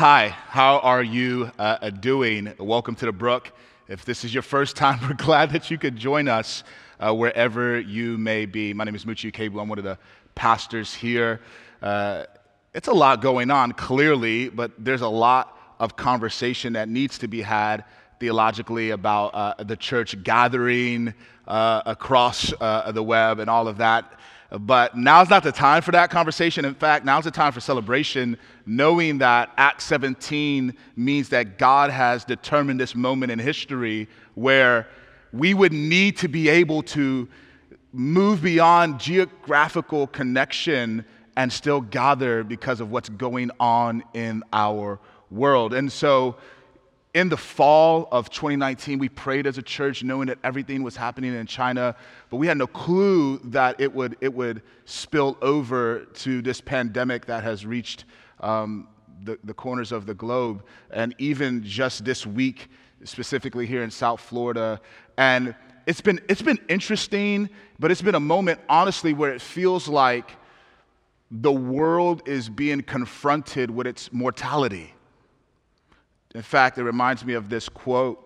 Hi, how are you uh, doing? Welcome to the Brook. If this is your first time, we're glad that you could join us uh, wherever you may be. My name is Muche Ukegbu. I'm one of the pastors here. Uh, it's a lot going on, clearly, but there's a lot of conversation that needs to be had theologically about uh, the church gathering uh, across uh, the web and all of that. But now's not the time for that conversation. In fact, now's the time for celebration, knowing that Acts 17 means that God has determined this moment in history where we would need to be able to move beyond geographical connection and still gather because of what's going on in our world. And so, in the fall of 2019, we prayed as a church knowing that everything was happening in China, but we had no clue that it would, it would spill over to this pandemic that has reached um, the, the corners of the globe. And even just this week, specifically here in South Florida. And it's been, it's been interesting, but it's been a moment, honestly, where it feels like the world is being confronted with its mortality in fact, it reminds me of this quote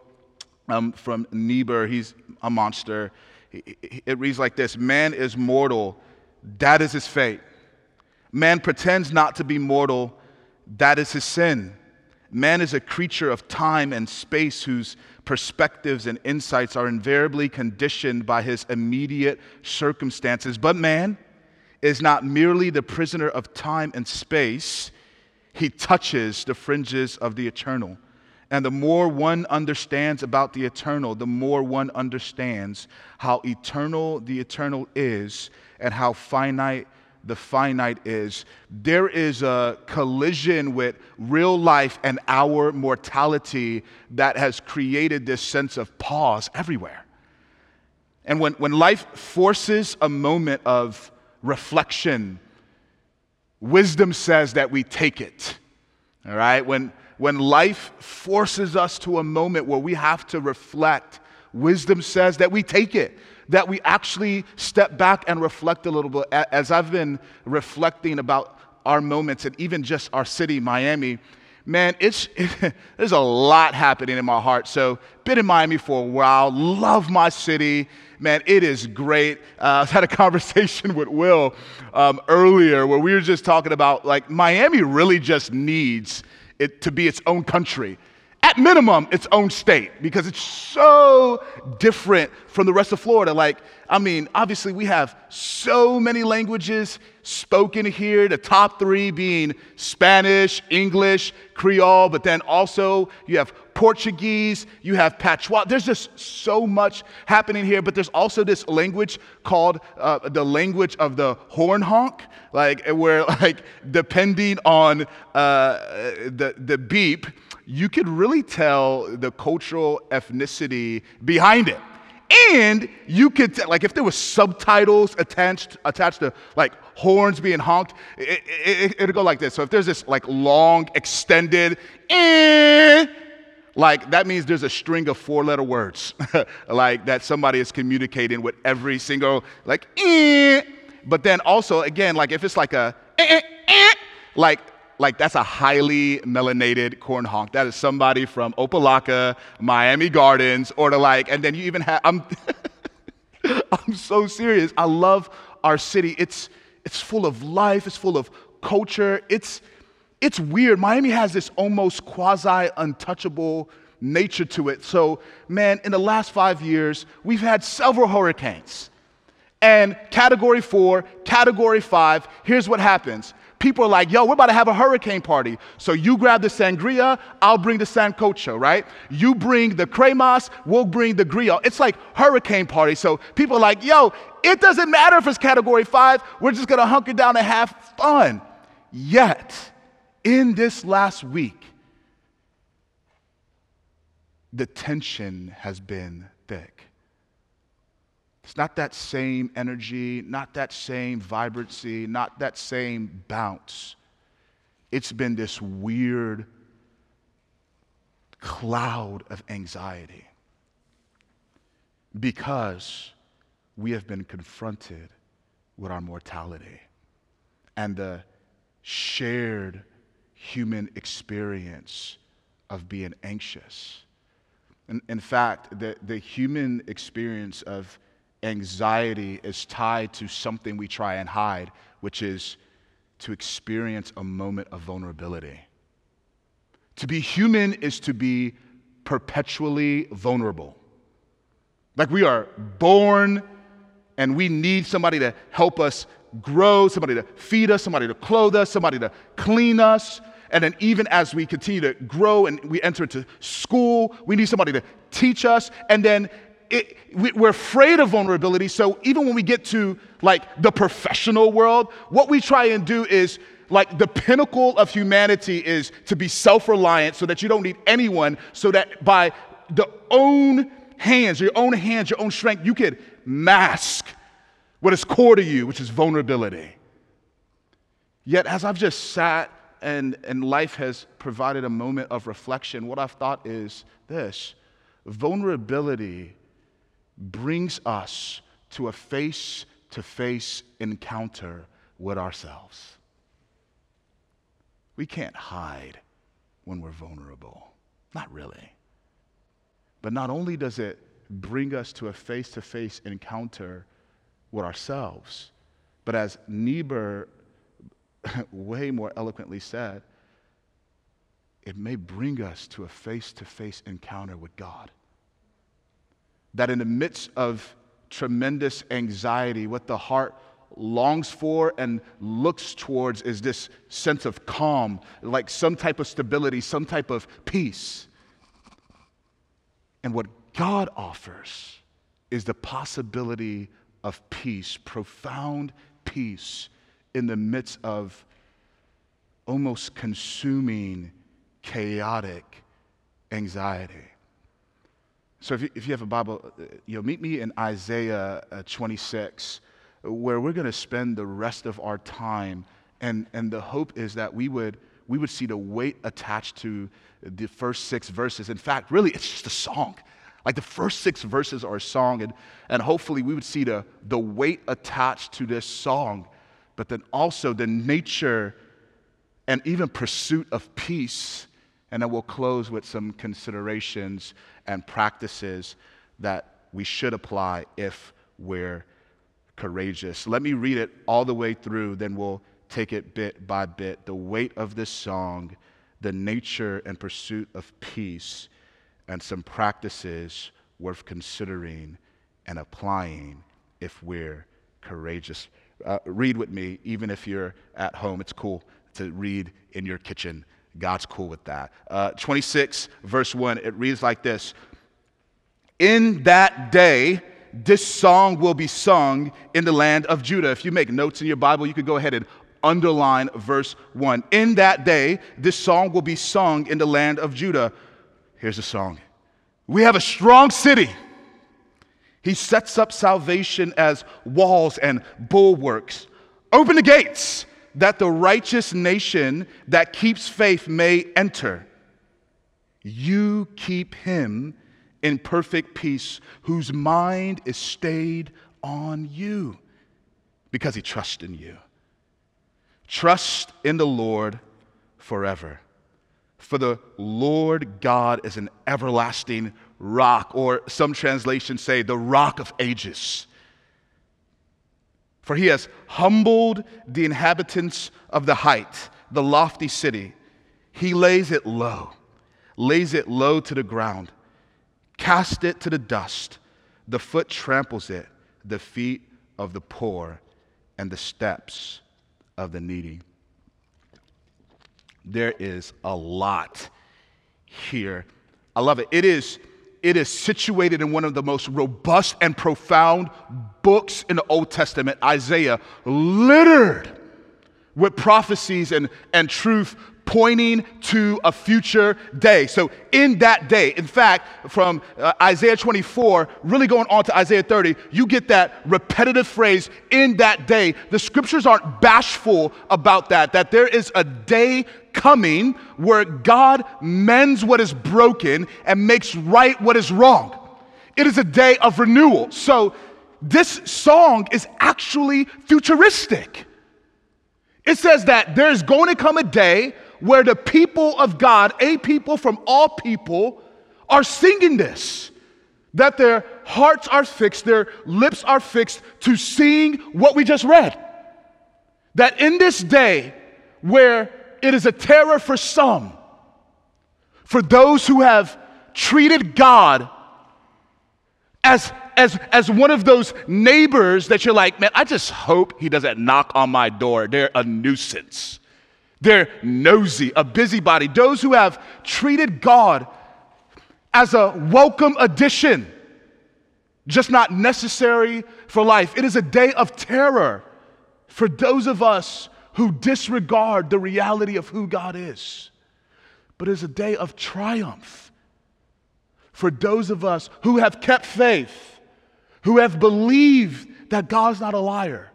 um, from Niebuhr. He's a monster. It reads like this Man is mortal, that is his fate. Man pretends not to be mortal, that is his sin. Man is a creature of time and space whose perspectives and insights are invariably conditioned by his immediate circumstances. But man is not merely the prisoner of time and space, he touches the fringes of the eternal. And the more one understands about the eternal, the more one understands how eternal the eternal is and how finite the finite is. There is a collision with real life and our mortality that has created this sense of pause everywhere. And when, when life forces a moment of reflection, Wisdom says that we take it. All right? When, when life forces us to a moment where we have to reflect, wisdom says that we take it, that we actually step back and reflect a little bit. As I've been reflecting about our moments and even just our city, Miami, man, it's, it, there's a lot happening in my heart. So, been in Miami for a while, love my city man, it is great. Uh, I had a conversation with Will um, earlier where we were just talking about like Miami really just needs it to be its own country. At minimum, its own state because it's so different from the rest of Florida. Like, I mean, obviously, we have so many languages spoken here, the top three being Spanish, English, Creole, but then also you have Portuguese, you have Patois. There's just so much happening here, but there's also this language called uh, the language of the horn honk, like where, like, depending on uh, the, the beep, you could really tell the cultural ethnicity behind it. And you could, t- like, if there was subtitles attached, attached to like horns being honked, it, it, it'd go like this. So if there's this like long, extended, eh, like that means there's a string of four letter words, like that somebody is communicating with every single, like, eh. But then also, again, like if it's like a, eh, eh, eh, like like that's a highly melanated corn honk. That is somebody from Opa-locka, Miami Gardens, or the like. And then you even have, I'm, I'm so serious. I love our city. It's, it's full of life, it's full of culture. It's, it's weird. Miami has this almost quasi untouchable nature to it. So, man, in the last five years, we've had several hurricanes. And category four, category five, here's what happens people are like, yo, we're about to have a hurricane party. So you grab the sangria, I'll bring the sancocho, right? You bring the cremas, we'll bring the griot. It's like hurricane party. So people are like, yo, it doesn't matter if it's category five, we're just gonna hunker down and have fun. Yet, in this last week, the tension has been thick. It's not that same energy, not that same vibrancy, not that same bounce. It's been this weird cloud of anxiety because we have been confronted with our mortality and the shared human experience of being anxious. In, in fact, the, the human experience of anxiety is tied to something we try and hide, which is to experience a moment of vulnerability. To be human is to be perpetually vulnerable. Like we are born and we need somebody to help us grow, somebody to feed us, somebody to clothe us, somebody to clean us. And then, even as we continue to grow and we enter into school, we need somebody to teach us. And then, it, we're afraid of vulnerability. So, even when we get to like the professional world, what we try and do is like the pinnacle of humanity is to be self reliant so that you don't need anyone, so that by the own hands, your own hands, your own strength, you could mask what is core to you, which is vulnerability. Yet, as I've just sat and, and life has provided a moment of reflection, what I've thought is this vulnerability brings us to a face to face encounter with ourselves. We can't hide when we're vulnerable. Not really. But not only does it bring us to a face to face encounter with ourselves, but as Niebuhr way more eloquently said, it may bring us to a face to face encounter with God. That in the midst of tremendous anxiety, what the heart longs for and looks towards is this sense of calm, like some type of stability, some type of peace. And what God offers is the possibility of peace, profound peace in the midst of almost consuming, chaotic anxiety. So if you, if you have a Bible, you know, meet me in Isaiah uh, 26 where we're going to spend the rest of our time. And, and the hope is that we would, we would see the weight attached to the first six verses. In fact, really, it's just a song. Like the first six verses are a song, and, and hopefully we would see the, the weight attached to this song, but then also the nature and even pursuit of peace. And then we'll close with some considerations and practices that we should apply if we're courageous. Let me read it all the way through, then we'll take it bit by bit. The weight of this song, the nature and pursuit of peace, and some practices worth considering and applying if we're courageous. Uh, read with me, even if you're at home. It's cool to read in your kitchen. God's cool with that. Uh, 26, verse 1, it reads like this In that day, this song will be sung in the land of Judah. If you make notes in your Bible, you could go ahead and underline verse 1. In that day, this song will be sung in the land of Judah. Here's the song We have a strong city. He sets up salvation as walls and bulwarks. Open the gates that the righteous nation that keeps faith may enter. You keep him in perfect peace, whose mind is stayed on you because he trusts in you. Trust in the Lord forever. For the Lord God is an everlasting rock, or some translations say the rock of ages. For he has humbled the inhabitants of the height, the lofty city. He lays it low, lays it low to the ground cast it to the dust. The foot tramples it, the feet of the poor, and the steps of the needy. There is a lot here. I love it. It is, it is situated in one of the most robust and profound books in the Old Testament, Isaiah, littered with prophecies and, and truth pointing to a future day. So, in that day, in fact, from uh, Isaiah 24, really going on to Isaiah 30, you get that repetitive phrase, in that day. The scriptures aren't bashful about that, that there is a day coming where God mends what is broken and makes right what is wrong. It is a day of renewal. So, this song is actually futuristic. It says that there's going to come a day where the people of God, a people from all people, are singing this. That their hearts are fixed, their lips are fixed to seeing what we just read. That in this day, where it is a terror for some, for those who have treated God as, as, as one of those neighbors that you're like, man, I just hope he doesn't knock on my door. They're a nuisance. They're nosy, a busybody. Those who have treated God as a welcome addition, just not necessary for life. It is a day of terror for those of us who disregard the reality of who God is. But it's a day of triumph for those of us who have kept faith, who have believed that God's not a liar,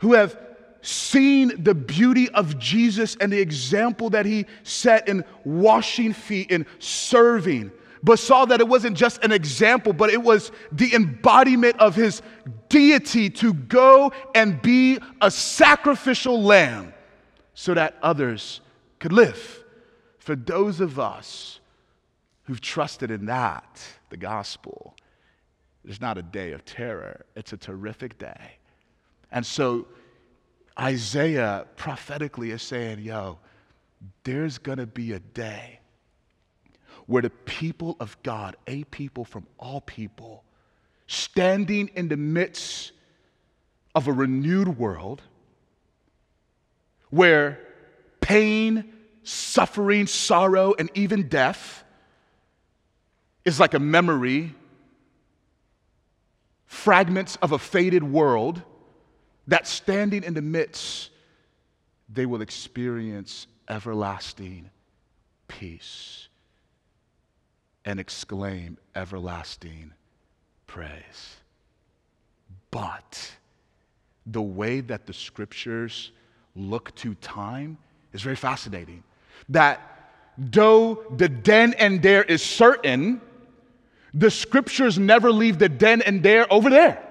who have seen the beauty of Jesus and the example that he set in washing feet and serving, but saw that it wasn't just an example, but it was the embodiment of his deity to go and be a sacrificial lamb so that others could live. For those of us who've trusted in that, the gospel, it's not a day of terror, it's a terrific day. And so Isaiah prophetically is saying, yo, there's gonna be a day where the people of God, a people from all people, standing in the midst of a renewed world where pain, suffering, sorrow, and even death is like a memory, fragments of a faded world, that standing in the midst, they will experience everlasting peace and exclaim everlasting praise. But the way that the scriptures look to time is very fascinating. That though the then and there is certain, the scriptures never leave the then and there over there.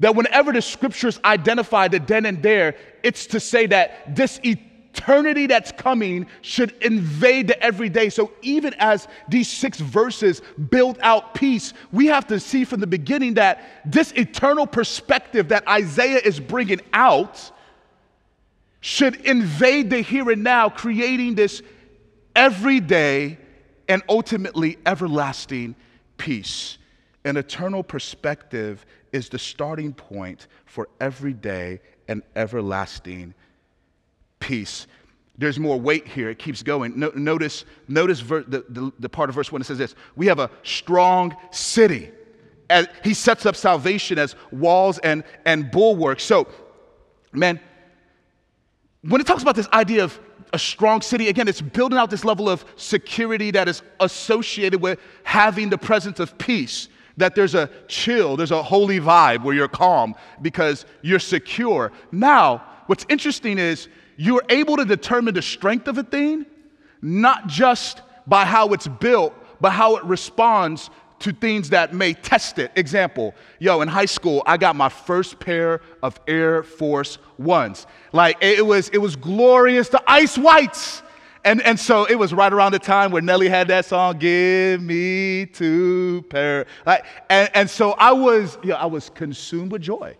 That whenever the scriptures identify the then and there, it's to say that this eternity that's coming should invade the everyday. So even as these six verses build out peace, we have to see from the beginning that this eternal perspective that Isaiah is bringing out should invade the here and now, creating this everyday and ultimately everlasting peace. An eternal perspective is the starting point for everyday and everlasting peace. There's more weight here. It keeps going. No, notice notice ver- the, the, the part of verse 1 that says this We have a strong city. And he sets up salvation as walls and, and bulwarks. So, man, when it talks about this idea of a strong city, again, it's building out this level of security that is associated with having the presence of peace. That there's a chill, there's a holy vibe where you're calm because you're secure. Now, what's interesting is you're able to determine the strength of a thing, not just by how it's built, but how it responds to things that may test it. Example, yo, in high school, I got my first pair of Air Force Ones. Like it was, it was glorious, the ice whites. And, and so it was right around the time where Nelly had that song, Give Me Two Pair. Like, and, and so I was, you know, I was consumed with joy.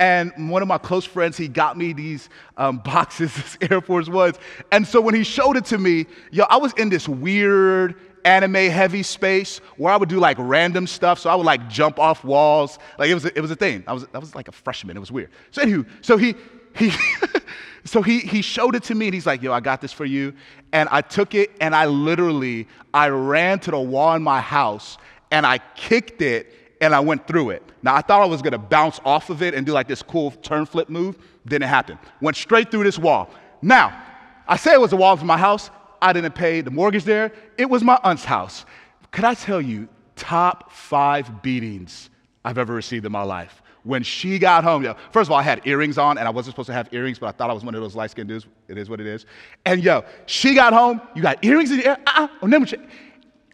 And one of my close friends, he got me these um, boxes, this Air Force Ones. And so when he showed it to me, yo, I was in this weird anime heavy space where I would do like random stuff. So I would like jump off walls. Like it was a, it was a thing. I was, I was like a freshman. It was weird. So anywho, so he, he, so he, he showed it to me and he's like, yo, I got this for you. And I took it and I literally, I ran to the wall in my house and I kicked it and I went through it. Now I thought I was gonna bounce off of it and do like this cool turn flip move. Didn't happen. Went straight through this wall. Now, I say it was the wall of my house. I didn't pay the mortgage there. It was my aunt's house. Could I tell you, top five beatings I've ever received in my life? When she got home, yo, first of all, I had earrings on, and I wasn't supposed to have earrings, but I thought I was one of those light skinned dudes. It is what it is. And yo, she got home, you got earrings in your ear, uh-uh, oh,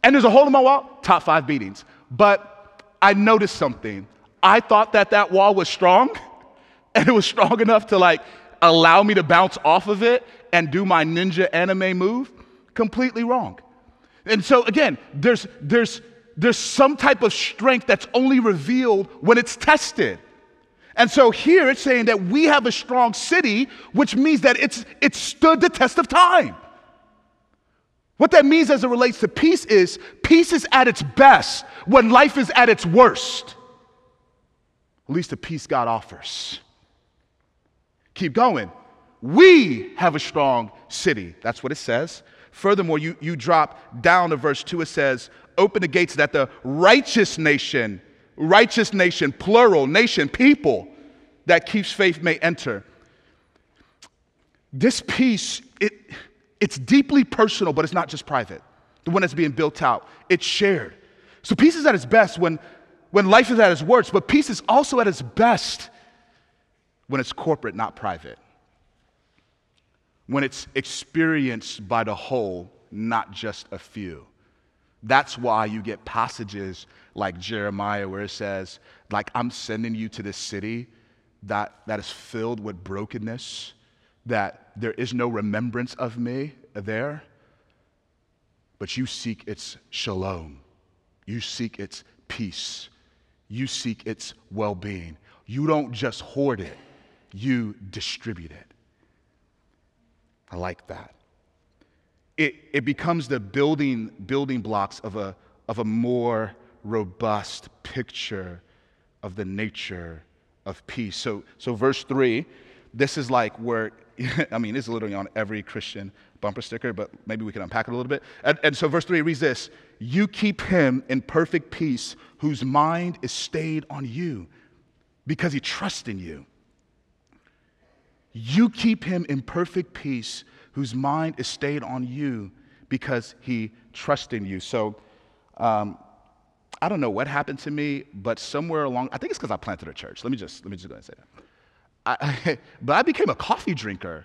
and there's a hole in my wall, top five beatings. But I noticed something. I thought that that wall was strong, and it was strong enough to like allow me to bounce off of it. and do my ninja anime move? Completely wrong. And so again, there's there's there's some type of strength that's only revealed when it's tested. And so here it's saying that we have a strong city, which means that it's it stood the test of time. What that means as it relates to peace is peace is at its best when life is at its worst. At least the peace God offers. Keep going. We have a strong city. That's what it says. Furthermore, you, you drop down to verse 2, it says, Open the gates that the righteous nation, righteous nation, plural, nation, people that keeps faith may enter. This peace, it it's deeply personal, but it's not just private. The one that's being built out, it's shared. So peace is at its best when, when life is at its worst, but peace is also at its best when it's corporate, not private. When it's experienced by the whole, not just a few. That's why you get passages like Jeremiah where it says, like, I'm sending you to this city that, that is filled with brokenness that there is no remembrance of me there, but you seek its shalom. You seek its peace. You seek its well being. You don't just hoard it, you distribute it. I like that. It, it becomes the building, building blocks of a, of a more robust picture of the nature of peace. So, so verse 3, this is like where I mean, it's literally on every Christian bumper sticker, but maybe we can unpack it a little bit. And, and, so, verse 3 reads this You keep him in perfect peace, whose mind is stayed on you, because he trusts in you. You keep him in perfect peace, whose mind is stayed on you, because he trusts in you. So, um, I don't know what happened to me, but somewhere along, I think it's because I planted a church. Let me just let me just go and say that. I, but I became a coffee drinker.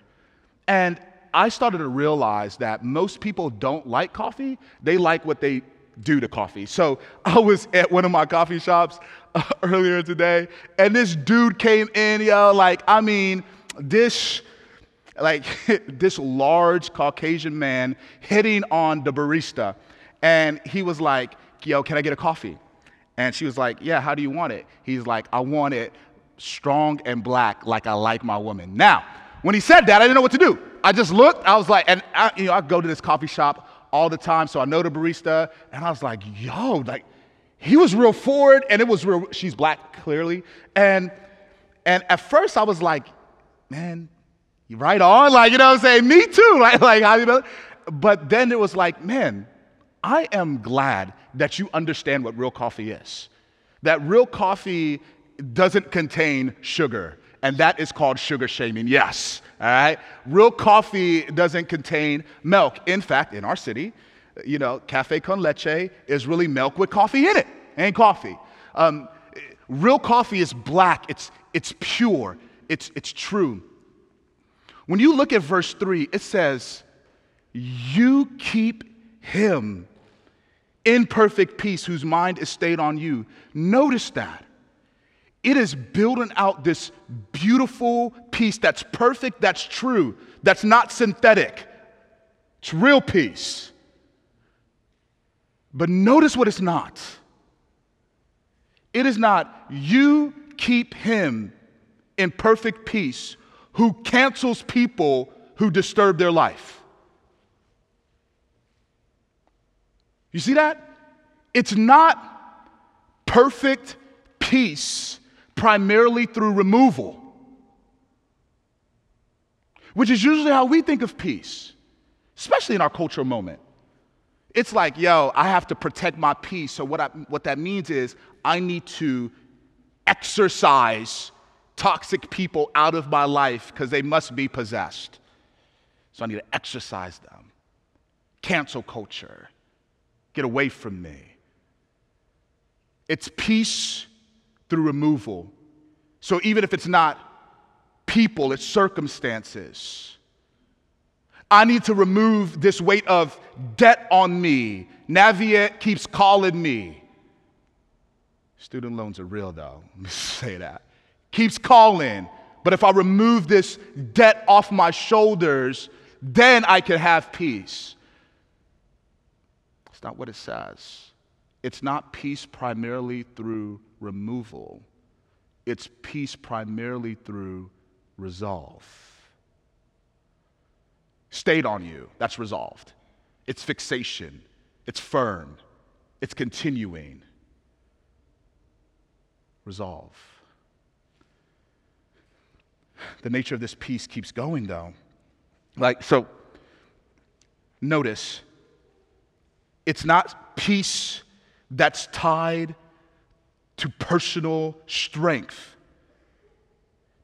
And I started to realize that most people don't like coffee, they like what they do to coffee. So I was at one of my coffee shops uh, earlier today, and this dude came in, yo, like, I mean, this like this large Caucasian man hitting on the barista. And he was like, Yo, can I get a coffee? And she was like, Yeah, how do you want it? He's like, I want it strong and black like I like my woman. Now, when he said that, I didn't know what to do. I just looked, I was like, and I, you know, I go to this coffee shop all the time, so I know the barista, and I was like, yo, like, he was real forward, and it was real, she's black, clearly. And and at first I was like, man, right on, like, you know what I'm saying? Me too. Like, like how you know? But then it was like, man, I am glad that you understand what real coffee is. That real coffee doesn't contain sugar, and that is called sugar shaming. Yes, all right? Real coffee doesn't contain milk. In fact, in our city, you know, cafe con leche is really milk with coffee in it, ain't coffee. Um, real coffee is black, it's, it's pure, it's, it's true. When you look at verse 3, it says, You keep him in perfect peace whose mind is stayed on you. Notice that it is building out this beautiful peace that's perfect, that's true, that's not synthetic. It's real peace. But notice what it's not. It is not, you keep him in perfect peace who cancels people who disturb their life. You see that? It's not perfect peace primarily through removal, which is usually how we think of peace, especially in our cultural moment. It's like, yo, I have to protect my peace. So, what, I, what that means is I need to exorcise toxic people out of my life because they must be possessed. So, I need to exorcise them. Cancel culture. Get away from me. It's peace through removal. So even if it's not people, it's circumstances. I need to remove this weight of debt on me. Navient keeps calling me. Student loans are real, though. Let me say that. Keeps calling. But if I remove this debt off my shoulders, then I can have peace. It's not what it says. It's not peace primarily through removal, it's peace primarily through resolve. Stayed on you, that's resolved. It's fixation, it's firm, it's continuing. Resolve. The nature of this peace keeps going, though. Like, so notice, it's not peace that's tied to personal strength.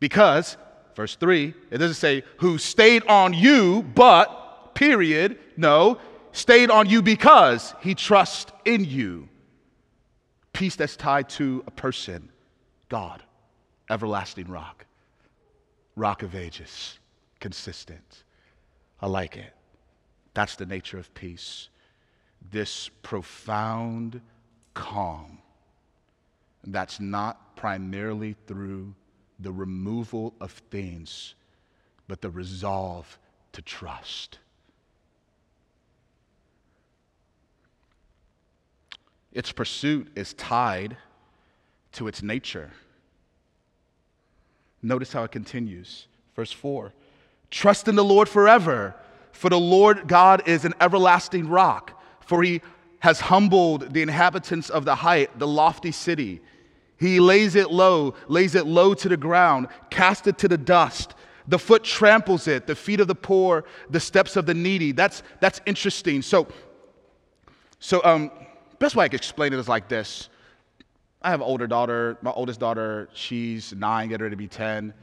Because, verse 3, it doesn't say who stayed on you, but, period. No, stayed on you because he trusts in you. Peace that's tied to a person, God, everlasting rock, rock of ages, consistent. I like it. That's the nature of peace. This profound calm that's not primarily through the removal of things, but the resolve to trust. Its pursuit is tied to its nature. Notice how it continues. Verse 4 Trust in the Lord forever, for the Lord God is an everlasting rock, for he has humbled the inhabitants of the height, the lofty city. He lays it low, lays it low to the ground, cast it to the dust. The foot tramples it, the feet of the poor, the steps of the needy. That's, that's interesting. So, so um, best way I can explain it is like this. I have an older daughter. My oldest daughter, she's nine, getting ready to be 10.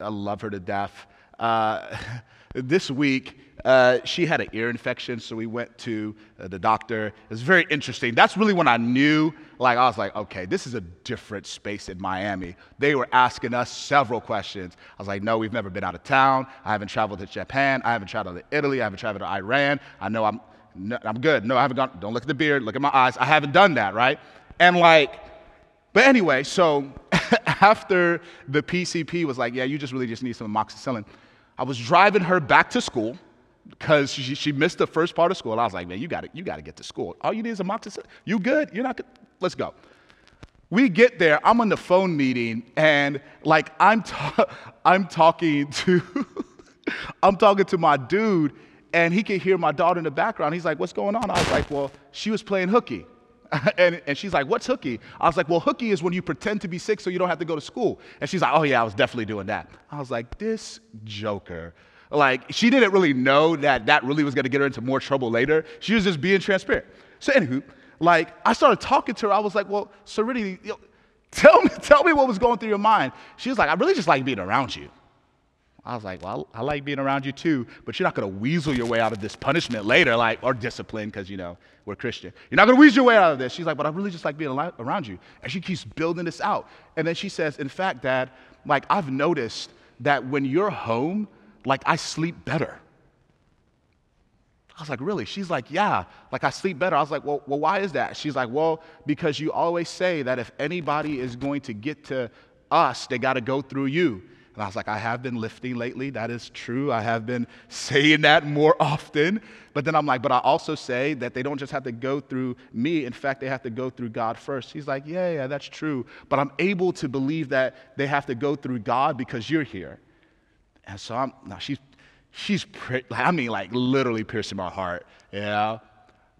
I love her to death. Uh, this week, uh, she had an ear infection, so we went to uh, the doctor. It was very interesting. That's really when I knew, like, I was like, okay, this is a different space in Miami. They were asking us several questions. I was like, no, we've never been out of town. I haven't traveled to Japan. I haven't traveled to Italy. I haven't traveled to Iran. I know I'm, no, I'm good. No, I haven't gone. Don't look at the beard. Look at my eyes. I haven't done that, right? And like, but anyway, so after the PCP was like, yeah, you just really just need some amoxicillin. I was driving her back to school because she, she missed the first part of school. I was like, man, you got you to get to school. All you need is amoxicillin. You good? You're not good? Let's go. We get there. I'm on the phone meeting, and like I'm, ta- I'm talking to, I'm talking to my dude, and he can hear my daughter in the background. He's like, "What's going on?" I was like, "Well, she was playing hooky." and, and she's like, What's hooky? I was like, Well, hooky is when you pretend to be sick so you don't have to go to school. And she's like, Oh, yeah, I was definitely doing that. I was like, This joker. Like, she didn't really know that that really was going to get her into more trouble later. She was just being transparent. So, anywho, like, I started talking to her. I was like, Well, Serenity, tell, me, tell me what was going through your mind. She was like, I really just like being around you. I was like, well, I like being around you too, but you're not going to weasel your way out of this punishment later, like, or discipline, because, you know, we're Christian. You're not going to weasel your way out of this. She's like, but I really just like being around you. And she keeps building this out. And then she says, in fact, Dad, like, I've noticed that when you're home, like, I sleep better. I was like, really? She's like, yeah, like I sleep better. I was like, well, well, why is that? She's like, well, because you always say that if anybody is going to get to us, they got to go through you. And I was like, I have been lifting lately. That is true. I have been saying that more often. But then I'm like, but I also say that they don't just have to go through me. In fact, they have to go through God first. He's like, yeah, yeah, that's true. But I'm able to believe that they have to go through God because you're here. And so I'm, now she's, she's, pretty, I mean, like literally piercing my heart, you know?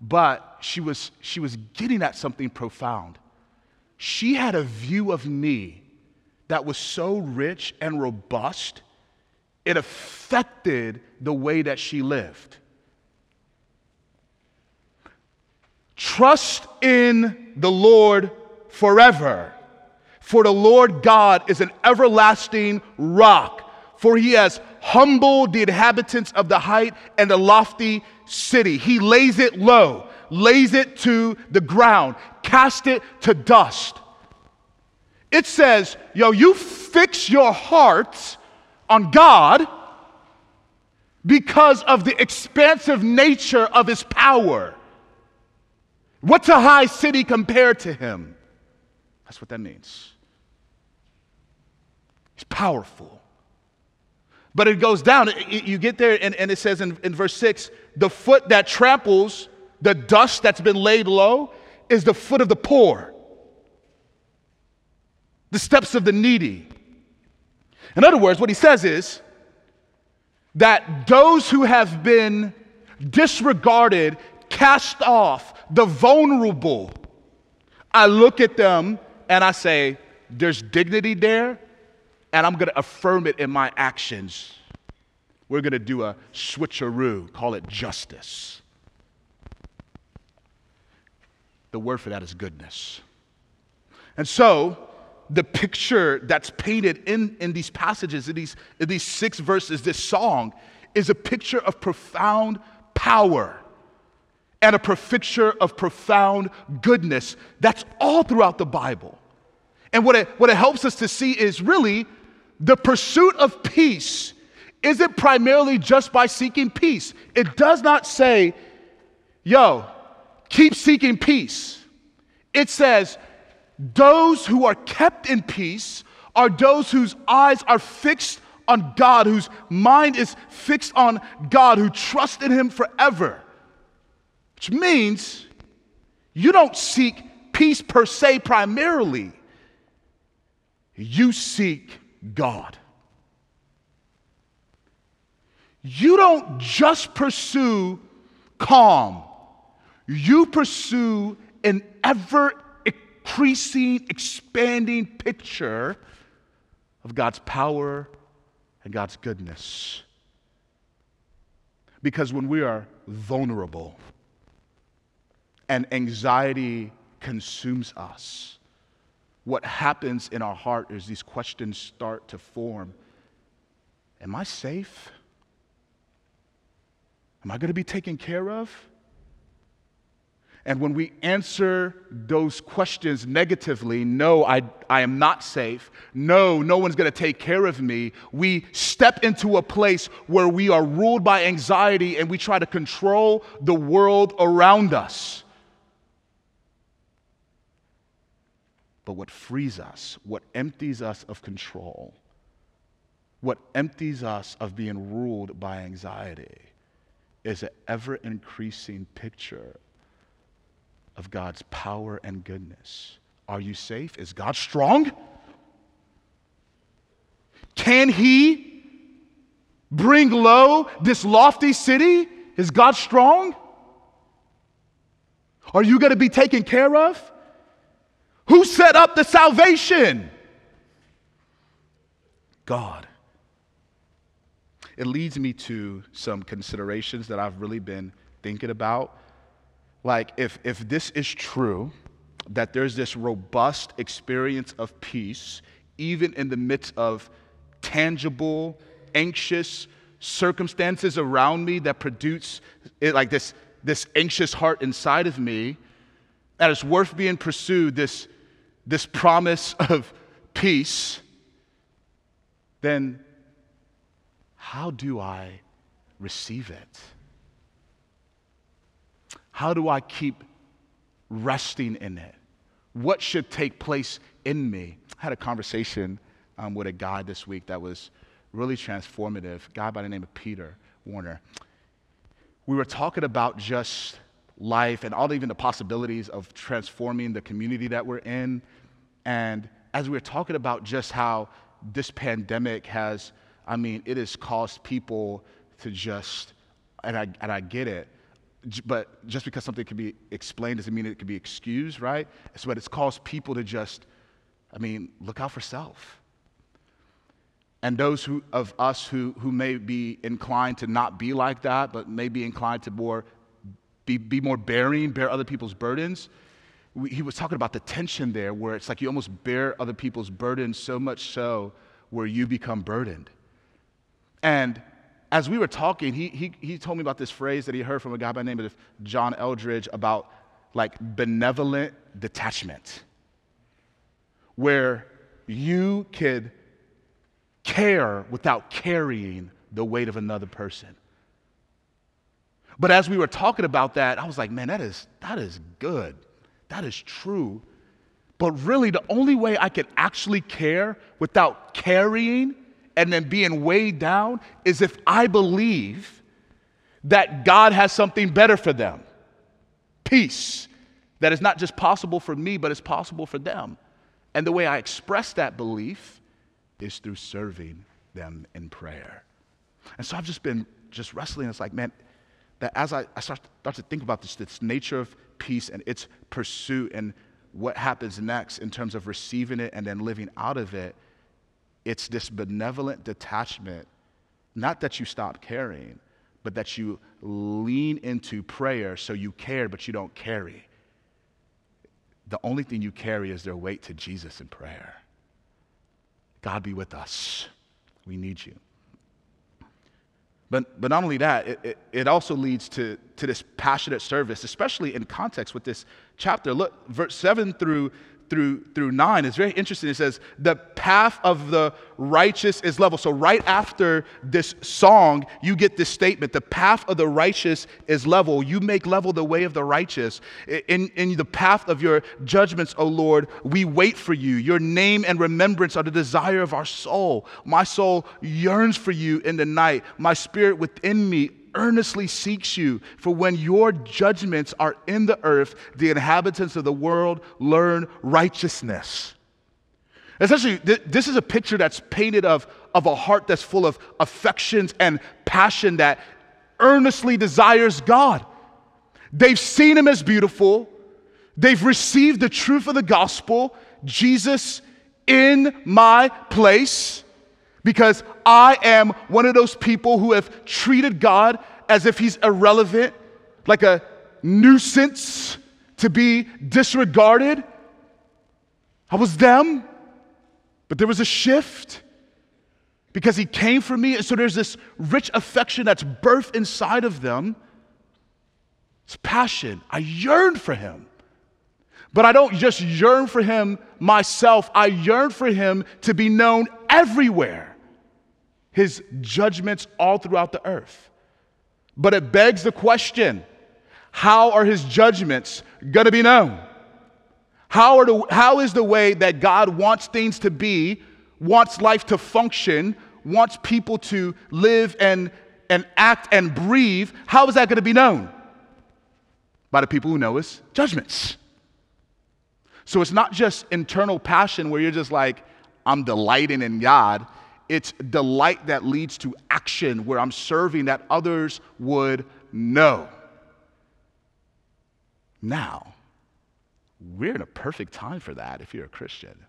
But she was, she was getting at something profound. She had a view of me that was so rich and robust, it affected the way that she lived. Trust in the Lord forever, for the Lord God is an everlasting rock, for he has humbled the inhabitants of the height and the lofty city. He lays it low, lays it to the ground, cast it to dust. It says, yo, you fix your hearts on God because of the expansive nature of his power. What's a high city compared to him? That's what that means. He's powerful. But it goes down. You get there, and, and it says in, in verse 6 the foot that tramples the dust that's been laid low is the foot of the poor, the steps of the needy. In other words, what he says is that those who have been disregarded, cast off, the vulnerable, I look at them and I say, there's dignity there, and I'm going to affirm it in my actions. We're going to do a switcheroo, call it justice. The word for that is goodness. And so, the picture that's painted in, in these passages, in these, in these six verses, this song, is a picture of profound power and a picture of profound goodness. That's all throughout the Bible. And what it, what it helps us to see is really the pursuit of peace isn't primarily just by seeking peace. It does not say, yo, keep seeking peace. It says, those who are kept in peace are those whose eyes are fixed on God, whose mind is fixed on God, who trust in Him forever. Which means you don't seek peace per se primarily, you seek God. You don't just pursue calm, you pursue an ever increasing, expanding picture of God's power and God's goodness. Because when we are vulnerable and anxiety consumes us, what happens in our heart is these questions start to form Am I safe? Am I going to be taken care of? And when we answer those questions negatively, no, I, I am not safe, no, no one's gonna take care of me, we step into a place where we are ruled by anxiety and we try to control the world around us. But what frees us, what empties us of control, what empties us of being ruled by anxiety is an ever increasing picture of God's power and goodness. Are you safe? Is God strong? Can He bring low this lofty city? Is God strong? Are you going to be taken care of? Who set up the salvation? God. It leads me to some considerations that I've really been thinking about like if, if this is true, that there's this robust experience of peace, even in the midst of tangible, anxious circumstances around me that produce it, like this, this anxious heart inside of me, that it's worth being pursued, this, this promise of peace, then how do I receive it? How do I keep resting in it? What should take place in me? I had a conversation um, with a guy this week that was really transformative, guy by the name of Peter Warner. We were talking about just life and all even the possibilities of transforming the community that we're in. And as we were talking about just how this pandemic has, I mean, it has caused people to just, and I, and I get it, but just because something can be explained doesn't mean it can be excused, right? So, but it's caused people to just, I mean, look out for self. And those who, of us who, who may be inclined to not be like that, but may be inclined to more, be, be more bearing, bear other people's burdens, we, he was talking about the tension there where it's like you almost bear other people's burdens so much so where you become burdened. And as we were talking, he, he, he told me about this phrase that he heard from a guy by the name of John Eldredge about like benevolent detachment, where you could care without carrying the weight of another person. But as we were talking about that, I was like, man, that is, that is good. That is true. But really, the only way I can actually care without carrying and then being weighed down is if I believe that God has something better for them. Peace that is not just possible for me, but is possible for them. And the way I express that belief is through serving them in prayer. And so I've just been just wrestling. It's like, man, that as I, I start, start to think about this, this nature of peace and its pursuit and what happens next in terms of receiving it and then living out of it, it's this benevolent detachment. Not that you stop caring, but that you lean into prayer so you care, but you don't carry. The only thing you carry is their weight to Jesus in prayer. God be with us. We need you. But, but not only that, it, it, it, also leads to, to this passionate service, especially in context with this chapter. Look, verse 7 through through, through 9 is very interesting. It says, The path of the righteous is level. So, right after this song, you get this statement The path of the righteous is level. You make level the way of the righteous. In, in the path of your judgments, O Lord, we wait for you. Your name and remembrance are the desire of our soul. My soul yearns for you in the night. My spirit within me earnestly seeks you. For when your judgments are in the earth, the inhabitants of the world learn righteousness. Essentially, th- this is a picture that's painted of, of a heart that's full of affections and passion that earnestly desires God. They've seen him as beautiful, they've received the truth of the gospel, Jesus in my place because I am one of those people who have treated God as if he's irrelevant, like a nuisance to be disregarded. I was them, but there was a shift because he came for me. And so there's this rich affection that's birthed inside of them. It's passion. I yearn for him. But I don't just yearn for him myself, I yearn for him to be known everywhere his judgments all throughout the earth. But it begs the question how are his judgments going to be known? How, are the, how is the way that God wants things to be, wants life to function, wants people to live and, and act and breathe? How is that going to be known? By the people who know his judgments. So it's not just internal passion where you're just like, I'm delighting in God. It's delight that leads to action where I'm serving that others would know. Now, we're in a perfect time for that if you're a Christian,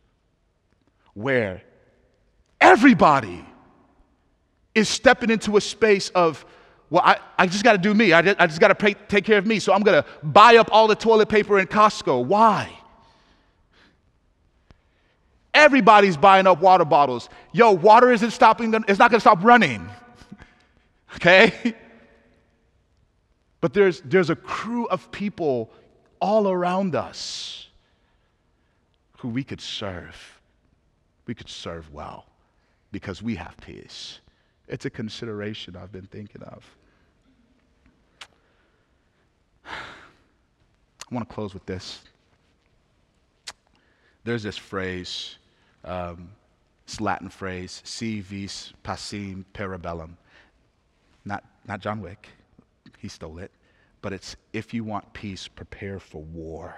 where everybody is stepping into a space of, well, I, I just got to do me. I just, I just got to take care of me. So I'm going to buy up all the toilet paper in Costco. Why? Everybody's buying up water bottles. Yo, water isn't stopping them, it's not gonna stop running. okay? But there's, there's a crew of people all around us who we could serve. We could serve well because we have peace. It's a consideration I've been thinking of. I want to close with this. There's this phrase um, Latin phrase, si vis pacem para bellum. Not, not John Wick, he stole it, but it's if you want peace, prepare for war.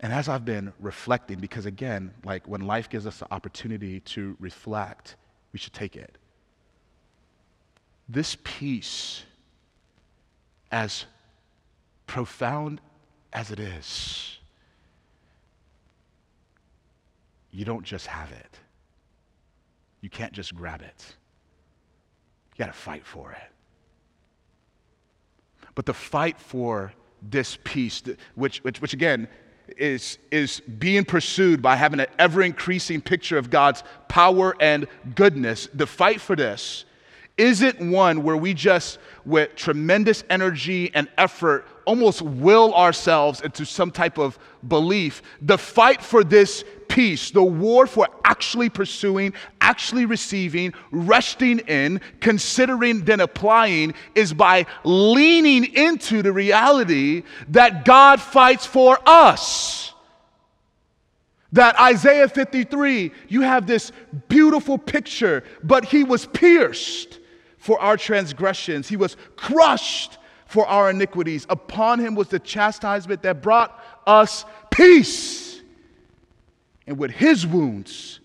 And as I've been reflecting, because again, like when life gives us the opportunity to reflect, we should take it. This peace, as profound as it is, you don't just have it. You can't just grab it. You got to fight for it. But the fight for this peace, which, which, which again is, is being pursued by having an ever increasing picture of God's power and goodness, the fight for this isn't one where we just, with tremendous energy and effort, almost will ourselves into some type of belief. The fight for this peace, the war for actually pursuing, actually receiving, resting in, considering, then applying, is by leaning into the reality that God fights for us. That Isaiah 53, you have this beautiful picture, but he was pierced for our transgressions, he was crushed for our iniquities. Upon him was the chastisement that brought us peace. And with his wounds,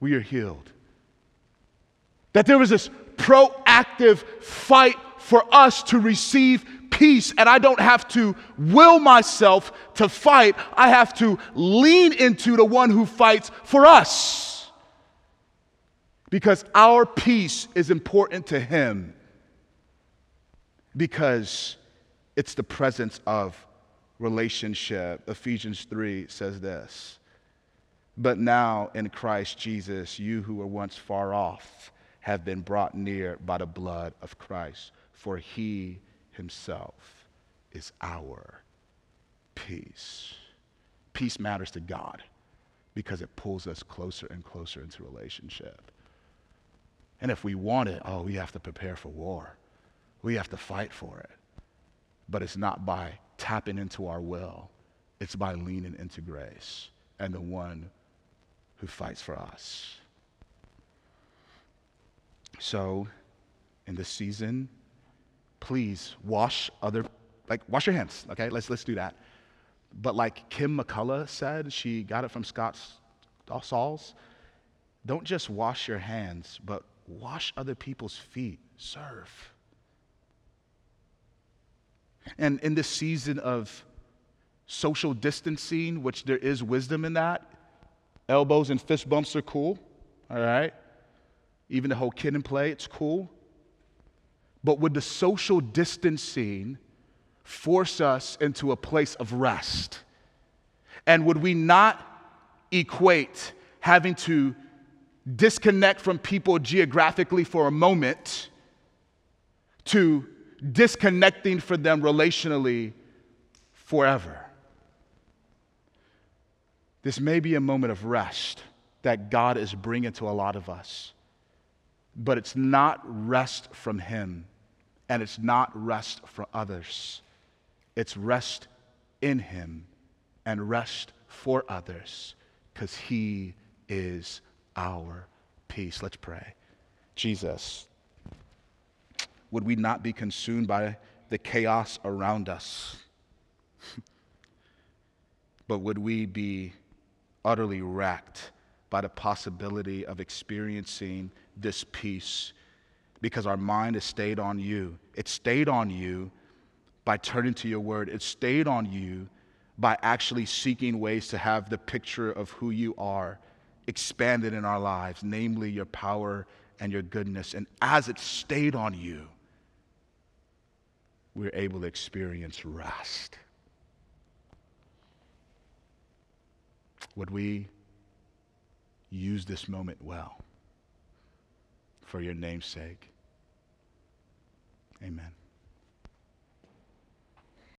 we are healed. That there was this proactive fight for us to receive peace, and I don't have to will myself to fight. I have to lean into the one who fights for us. Because our peace is important to him. Because it's the presence of relationship. Ephesians 3 says this. But now in Christ Jesus, you who were once far off have been brought near by the blood of Christ, for he himself is our peace. Peace matters to God because it pulls us closer and closer into relationship. And if we want it, oh, we have to prepare for war. We have to fight for it. But it's not by tapping into our will, it's by leaning into grace and the one who fights for us. So, in this season, please wash other, like, wash your hands, okay? Let's, let's do that. But like Kim McCullough said, she got it from Scott uh, Sauls. Don't just wash your hands, but wash other people's feet. Serve. And in this season of social distancing, which there is wisdom in that, elbows and fist bumps are cool, all right? Even the whole Kid 'n Play, it's cool. But would the social distancing force us into a place of rest? And would we not equate having to disconnect from people geographically for a moment to disconnecting from them relationally forever? This may be a moment of rest that God is bringing to a lot of us, but it's not rest from Him and it's not rest for others. It's rest in Him and rest for others because He is our peace. Let's pray. Jesus, would we not be consumed by the chaos around us? but would we be utterly wrecked by the possibility of experiencing this peace because our mind has stayed on you. It stayed on you by turning to your word, it stayed on you by actually seeking ways to have the picture of who you are expanded in our lives, namely your power and your goodness. And as it stayed on you, we're able to experience rest. Would we use this moment well? for your name's sake. Amen.